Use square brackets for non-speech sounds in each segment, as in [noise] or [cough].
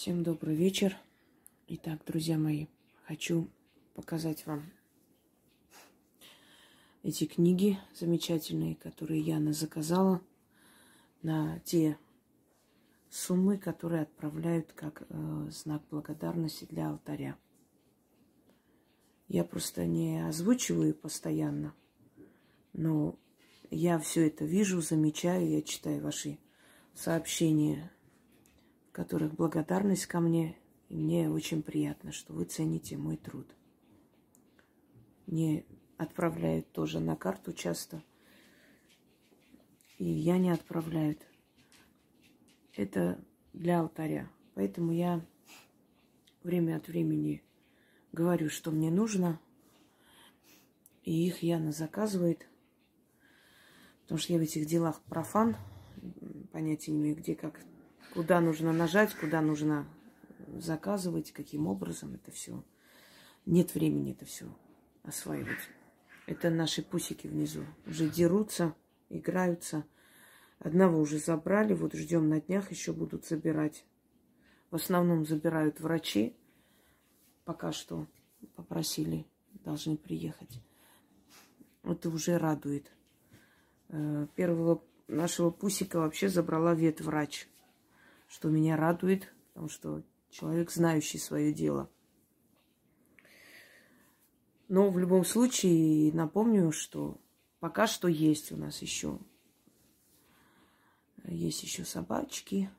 Всем добрый вечер. Итак, друзья мои, хочу показать вам эти книги замечательные, которые Яна заказала на те суммы, которые отправляют как э, знак благодарности для алтаря. Я просто не озвучиваю постоянно, но я все это вижу, замечаю, я читаю ваши сообщения, которых благодарность ко мне. И мне очень приятно, что вы цените мой труд. Мне отправляют тоже на карту часто. И я не отправляют. Это для алтаря. Поэтому я время от времени говорю, что мне нужно. И их Яна заказывает. Потому что я в этих делах профан. Понятия не имею, где как, куда нужно нажать, куда нужно заказывать, каким образом это все. Нет времени это все осваивать. Это наши пусики внизу. Уже дерутся, играются. Одного уже забрали, вот ждем на днях, еще будут забирать. В основном забирают врачи. Пока что попросили, должны приехать. Это уже радует. Э, первого нашего пусика вообще забрала ветврач, что меня радует, потому что человек, знающий свое дело. Но в любом случае напомню, что пока что есть у нас еще есть еще собачки.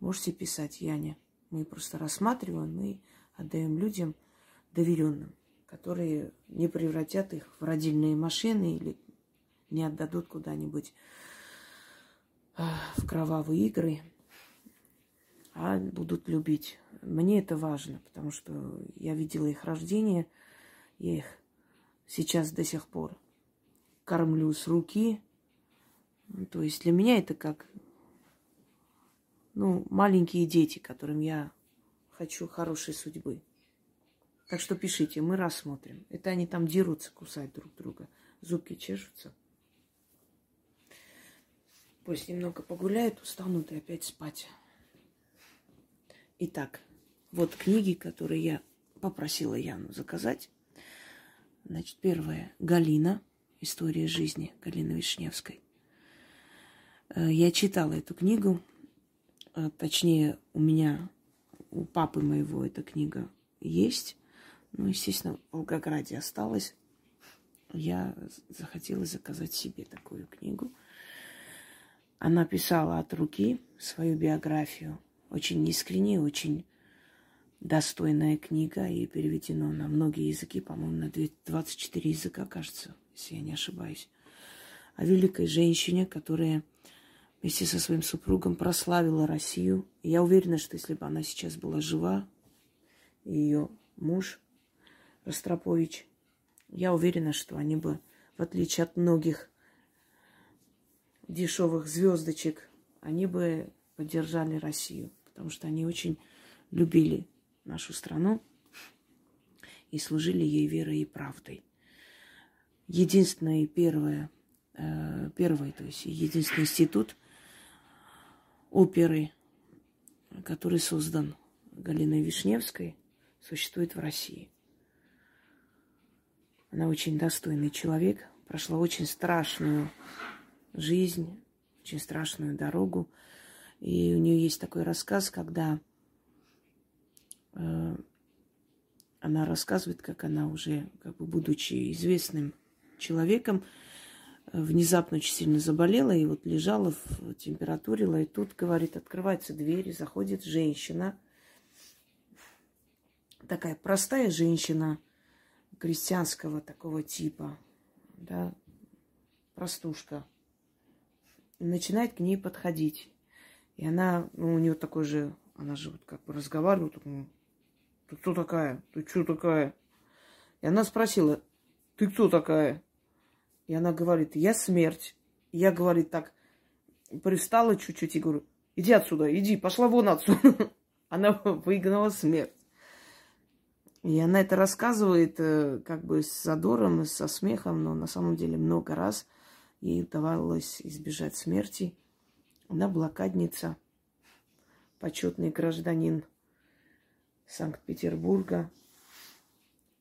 Можете писать, Яне. Мы просто рассматриваем и отдаем людям доверенным, которые не превратят их в родильные машины или не отдадут куда-нибудь а, в кровавые игры, а будут любить. Мне это важно, потому что я видела их рождение, я их сейчас до сих пор кормлю с руки. То есть для меня это как ну, маленькие дети, которым я хочу хорошей судьбы. Так что пишите, мы рассмотрим. Это они там дерутся, кусают друг друга. Зубки чешутся. Пусть немного погуляют, устанут и опять спать. Итак, вот книги, которые я попросила Яну заказать. Значит, первая Галина. История жизни Галины Вишневской. Э, я читала эту книгу. Э, точнее, у меня, у папы моего эта книга есть. Ну, естественно, в Волгограде осталась. Я захотела заказать себе такую книгу – она писала от руки свою биографию. Очень искренне, очень достойная книга и переведено на многие языки, по-моему, на 24 языка, кажется, если я не ошибаюсь. О великой женщине, которая вместе со своим супругом прославила Россию. Я уверена, что если бы она сейчас была жива, ее муж Ростропович, я уверена, что они бы, в отличие от многих дешевых звездочек, они бы поддержали Россию, потому что они очень любили нашу страну и служили ей верой и правдой. Единственное первое, э, первый, то есть единственный институт оперы, который создан Галиной Вишневской, существует в России. Она очень достойный человек, прошла очень страшную жизнь, очень страшную дорогу. И у нее есть такой рассказ, когда э, она рассказывает, как она уже, как бы будучи известным человеком, э, внезапно очень сильно заболела и вот лежала в температурила, и тут, говорит, открывается дверь, и заходит женщина, такая простая женщина крестьянского такого типа, да, простушка – начинает к ней подходить. И она, ну, у нее такой же, она же вот как бы разговаривает, ну, ты кто такая? Ты что такая? И она спросила, ты кто такая? И она говорит, я смерть. И я, говорит, так, пристала чуть-чуть и говорю, иди отсюда, иди, пошла вон отсюда. [laughs] Она выгнала смерть. И она это рассказывает э, как бы с задором, со смехом, но на самом деле много раз – ей удавалось избежать смерти. Она блокадница, почетный гражданин Санкт-Петербурга.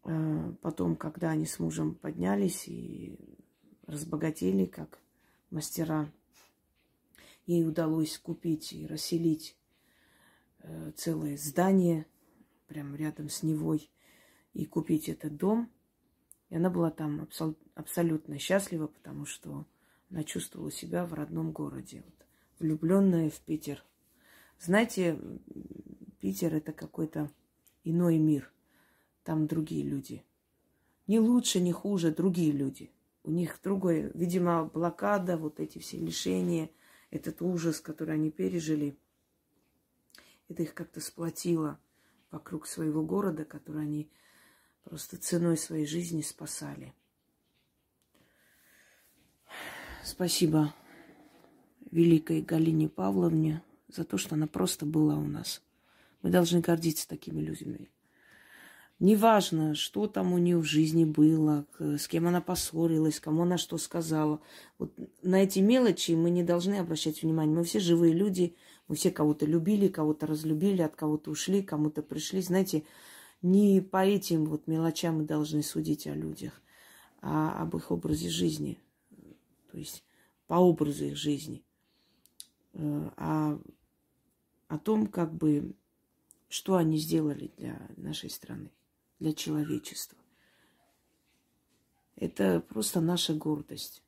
А, потом, когда они с мужем поднялись и разбогатели, как мастера, ей удалось купить и расселить э, целое здание прямо рядом с Невой и купить этот дом. И она была там абсол- абсолютно счастлива, потому что она чувствовала себя в родном городе. Влюбленная в Питер. Знаете, Питер это какой-то иной мир. Там другие люди. Не лучше, не хуже, другие люди. У них другой, видимо, блокада, вот эти все лишения, этот ужас, который они пережили, это их как-то сплотило вокруг своего города, который они просто ценой своей жизни спасали. Спасибо великой Галине Павловне за то, что она просто была у нас. Мы должны гордиться такими людьми. Неважно, что там у нее в жизни было, с кем она поссорилась, кому она что сказала. Вот на эти мелочи мы не должны обращать внимание. Мы все живые люди, мы все кого-то любили, кого-то разлюбили, от кого-то ушли, кому-то пришли. Знаете, не по этим вот мелочам мы должны судить о людях, а об их образе жизни. То есть по образу их жизни. Э, а о том, как бы, что они сделали для нашей страны для человечества. Это просто наша гордость.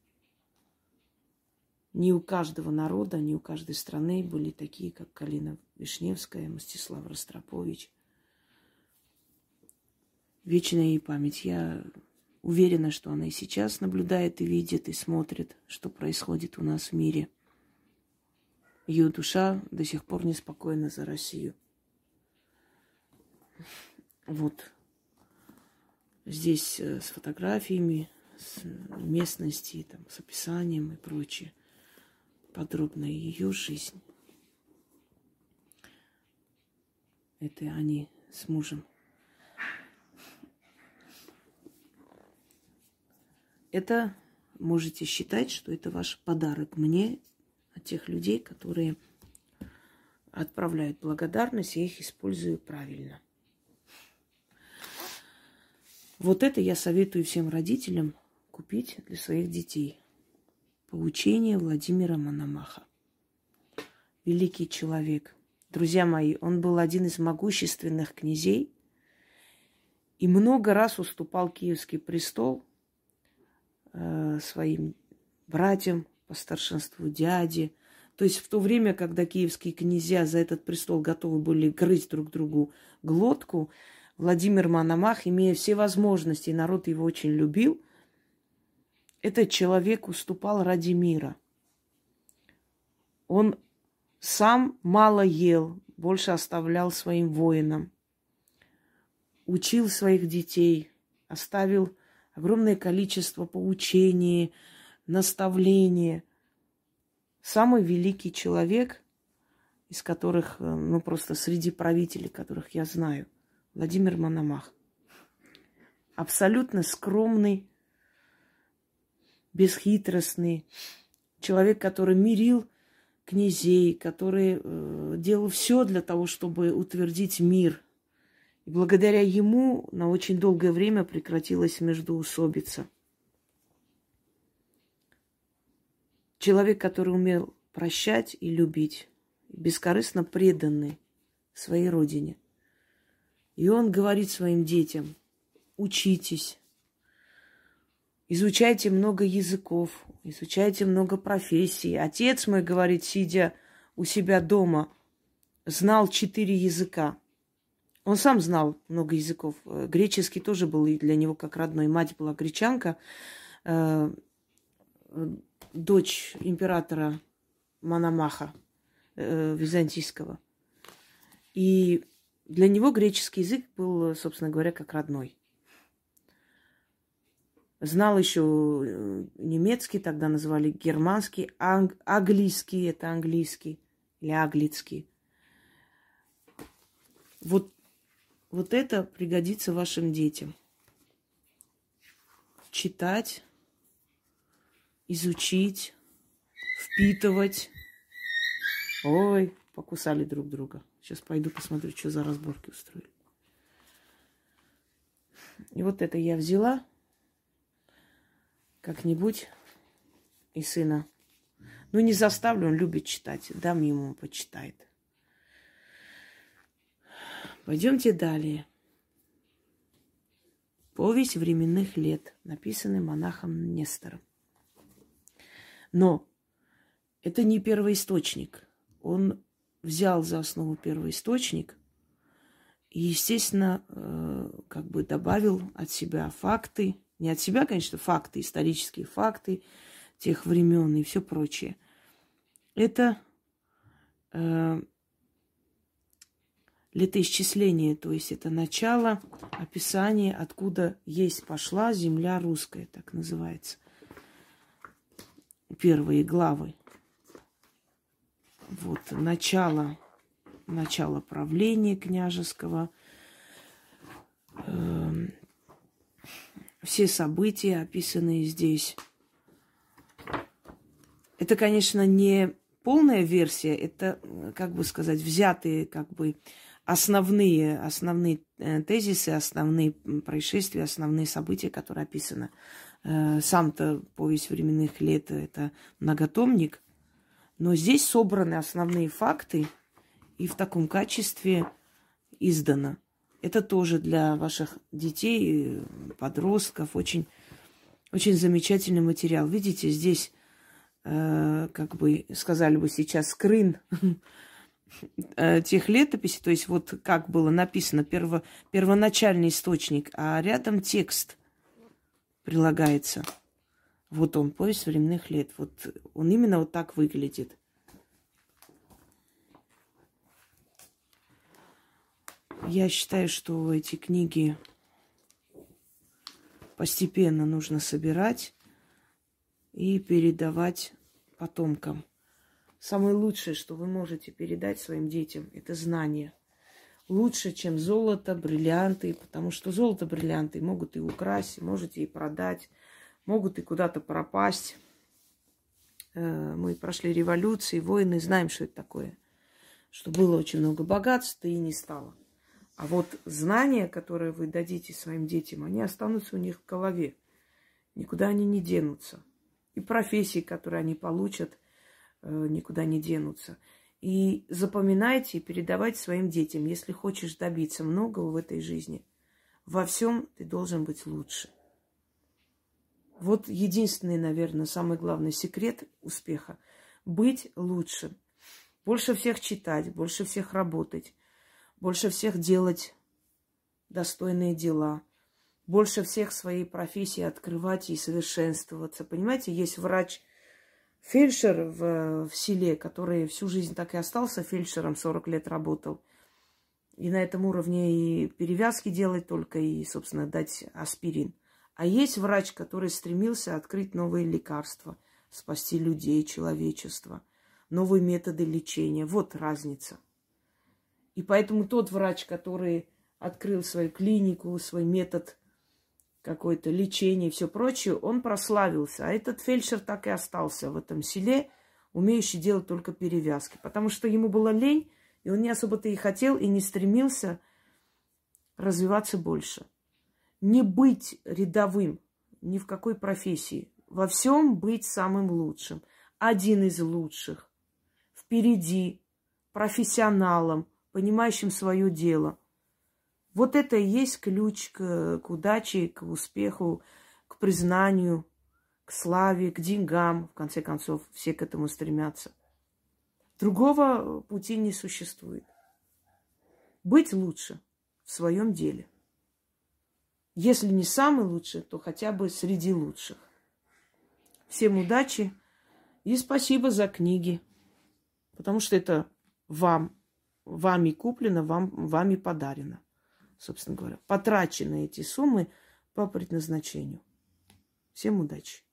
Не у каждого народа, не у каждой страны были такие, как Калина Вишневская, Мстислав Ростропович. Вечная ей память. Я уверена, что она и сейчас наблюдает и видит, и смотрит, что происходит у нас в мире. Ее душа до сих пор неспокойна за Россию. Вот Здесь э, с фотографиями, с местности, там, с описанием и прочее. Подробно ее жизнь. Это они с мужем. Это можете считать, что это ваш подарок мне тех людей, которые отправляют благодарность, я их использую правильно. Вот это я советую всем родителям купить для своих детей. Поучение Владимира Мономаха. Великий человек. Друзья мои, он был один из могущественных князей и много раз уступал Киевский престол э, своим братьям по старшинству дяде. То есть в то время, когда киевские князья за этот престол готовы были грызть друг другу глотку, Владимир Мономах, имея все возможности, народ его очень любил, этот человек уступал ради мира. Он сам мало ел, больше оставлял своим воинам. Учил своих детей, оставил огромное количество поучений, наставлений. Самый великий человек, из которых, э, ну просто среди правителей, которых я знаю – Владимир Мономах. Абсолютно скромный, бесхитростный, человек, который мирил князей, который э, делал все для того, чтобы утвердить мир. И благодаря ему на очень долгое время прекратилась междоусобица. Человек, который умел прощать и любить, бескорыстно преданный своей родине – и он говорит своим детям, учитесь, изучайте много языков, изучайте много профессий. Отец мой, говорит, сидя у себя дома, знал четыре языка. Он сам знал много языков. Греческий тоже был для него как родной. Мать была гречанка, э, дочь императора Мономаха э, византийского. И для него греческий язык был, собственно говоря, как родной. Знал еще э, немецкий, тогда называли германский, анг, английский, это английский или аглицкий. Вот, вот это пригодится вашим детям. Читать, изучить, впитывать. Ой, покусали друг друга. Сейчас пойду посмотрю, что за разборки устроили. И вот это я взяла как-нибудь и сына. Ну, не заставлю, он любит читать. Дам ему, он почитает. Пойдемте далее. Повесть временных лет, написанный монахом Нестором. Но это не первоисточник. Он взял за основу первоисточник и, естественно, э, как бы добавил от себя факты, не от себя, конечно, факты, исторические факты тех времен и все прочее. Это э, летоисчисление, то есть это начало описания, откуда есть пошла земля русская, так называется. Первые главы. Вот начало, начало правления княжеского, э, все события, описанные здесь. Это, конечно, не полная версия, это, как бы сказать, взятые как бы основные, основные э, тезисы, основные происшествия, основные события, которые описаны. Э, сам-то повесть временных лет – это многотомник, но здесь собраны основные факты и в таком качестве издано. Это тоже для ваших детей, подростков очень, очень замечательный материал. Видите, здесь, э, как бы сказали бы сейчас, скрин Э, тех летописей, то есть вот как было написано, перво, первоначальный источник, а рядом текст прилагается. Вот он, поезд временных лет. Вот он именно вот так выглядит. Я считаю, что эти книги постепенно нужно собирать и передавать потомкам. Самое лучшее, что вы можете передать своим детям, это знание. Лучше, чем золото, бриллианты, потому что золото, бриллианты могут и украсть, можете и продать, могут и куда-то пропасть. Э, мы прошли революции, войны, знаем, что это такое. Что было очень много богатства и не стало. А вот знания, которые вы дадите своим детям, они останутся у них в голове. Никуда они не денутся. И профессии, которые они получат – Э, никуда не денутся. И запоминайте и передавайте своим детям, если хочешь добиться многого в этой жизни, во всем ты должен быть лучше. Вот единственный, наверное, самый главный секрет успеха – быть лучше. Больше всех читать, больше всех работать, больше всех делать достойные дела, больше всех своей профессии открывать и совершенствоваться. Понимаете, есть врач – фельдшер в, в селе, который всю жизнь так и остался фельдшером, 40 лет работал. И на этом уровне и перевязки делать только, и, собственно, дать аспирин. А есть врач, который стремился открыть новые лекарства, спасти людей, человечество, новые методы лечения. Вот разница. И поэтому тот врач, который открыл свою клинику, свой метод какое-то лечение и все прочее, он прославился. А этот фельдшер так и остался в этом селе, умеющий делать только перевязки. Потому что ему было лень, и он не особо-то и хотел, и не стремился развиваться больше. Не быть рядовым ни в какой профессии. Во всем быть самым лучшим. Один из лучших. Впереди. Профессионалом, понимающим свое дело – вот это и есть ключ к, к удаче, к успеху, к признанию, к славе, к деньгам. В конце концов, все к этому стремятся. Другого пути не существует. Быть лучше в своем деле. Если не самый лучший, то хотя бы среди лучших. Всем удачи и спасибо за книги, потому что это вам, вами куплено, вам, вами подарено собственно говоря, потрачены эти суммы по предназначению. Всем удачи!